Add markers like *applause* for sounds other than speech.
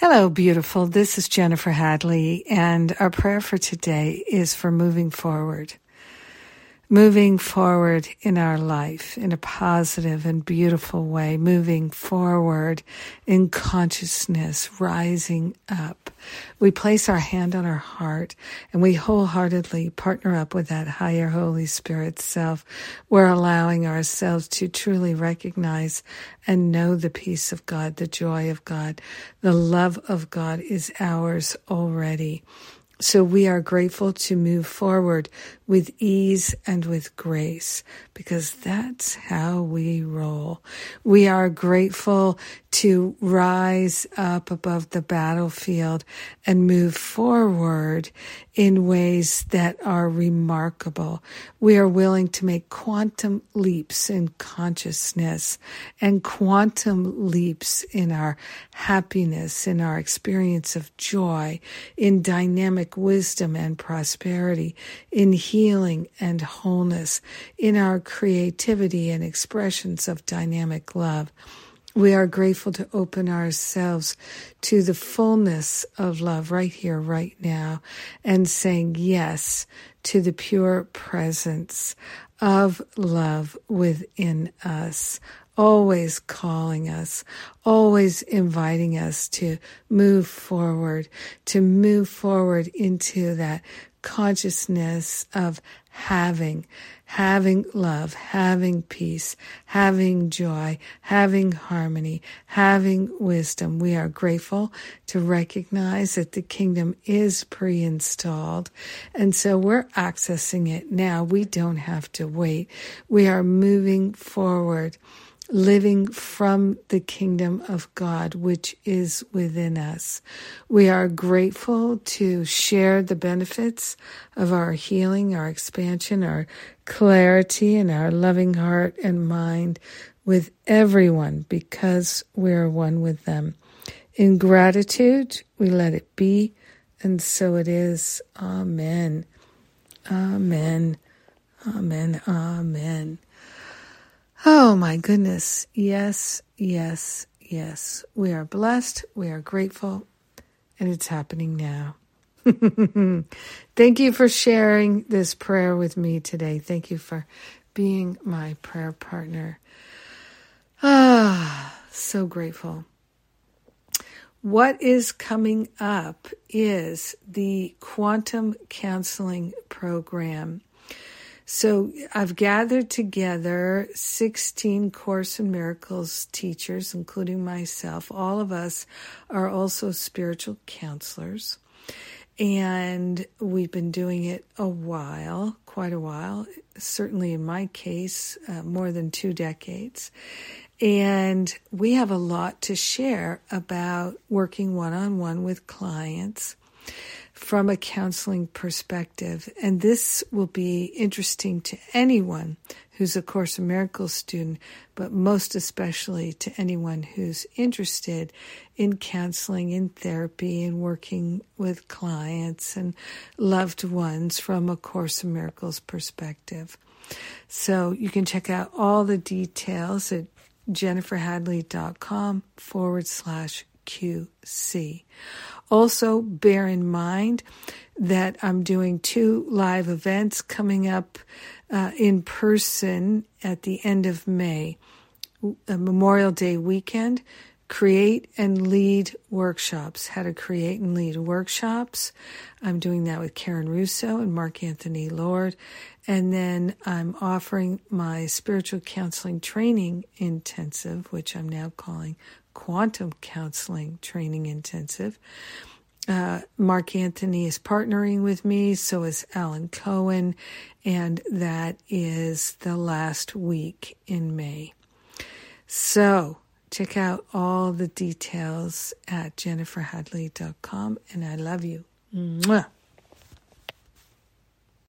Hello, beautiful. This is Jennifer Hadley, and our prayer for today is for moving forward moving forward in our life in a positive and beautiful way, moving forward in consciousness, rising up. We place our hand on our heart and we wholeheartedly partner up with that higher Holy Spirit self. We're allowing ourselves to truly recognize and know the peace of God, the joy of God, the love of God is ours already. So we are grateful to move forward with ease and with grace because that's how we roll. We are grateful to rise up above the battlefield and move forward in ways that are remarkable. We are willing to make quantum leaps in consciousness and quantum leaps in our happiness, in our experience of joy, in dynamic wisdom and prosperity, in healing and wholeness, in our creativity and expressions of dynamic love. We are grateful to open ourselves to the fullness of love right here, right now, and saying yes to the pure presence of love within us, always calling us, always inviting us to move forward, to move forward into that consciousness of having, having love, having peace, having joy, having harmony, having wisdom. We are grateful to recognize that the kingdom is pre installed. And so we're accessing it now. We don't have to wait. We are moving forward living from the kingdom of God, which is within us. We are grateful to share the benefits of our healing, our expansion, our clarity, and our loving heart and mind with everyone because we're one with them. In gratitude, we let it be, and so it is. Amen. Amen. Amen. Amen. Oh my goodness. Yes, yes, yes. We are blessed. We are grateful. And it's happening now. *laughs* Thank you for sharing this prayer with me today. Thank you for being my prayer partner. Ah, so grateful. What is coming up is the quantum counseling program. So I've gathered together 16 Course in Miracles teachers, including myself. All of us are also spiritual counselors. And we've been doing it a while, quite a while, certainly in my case, uh, more than two decades. And we have a lot to share about working one on one with clients from a counseling perspective. And this will be interesting to anyone who's a Course in Miracles student, but most especially to anyone who's interested in counseling, in therapy, and working with clients and loved ones from a Course in Miracles perspective. So you can check out all the details at jenniferhadley.com forward slash QC. Also, bear in mind that I'm doing two live events coming up uh, in person at the end of May. Memorial Day weekend, create and lead workshops. How to create and lead workshops. I'm doing that with Karen Russo and Mark Anthony Lord. And then I'm offering my spiritual counseling training intensive, which I'm now calling quantum counseling training intensive. Uh, Mark Anthony is partnering with me, so is Alan Cohen, and that is the last week in May. So Check out all the details at jenniferhadley.com, and I love you. Mwah.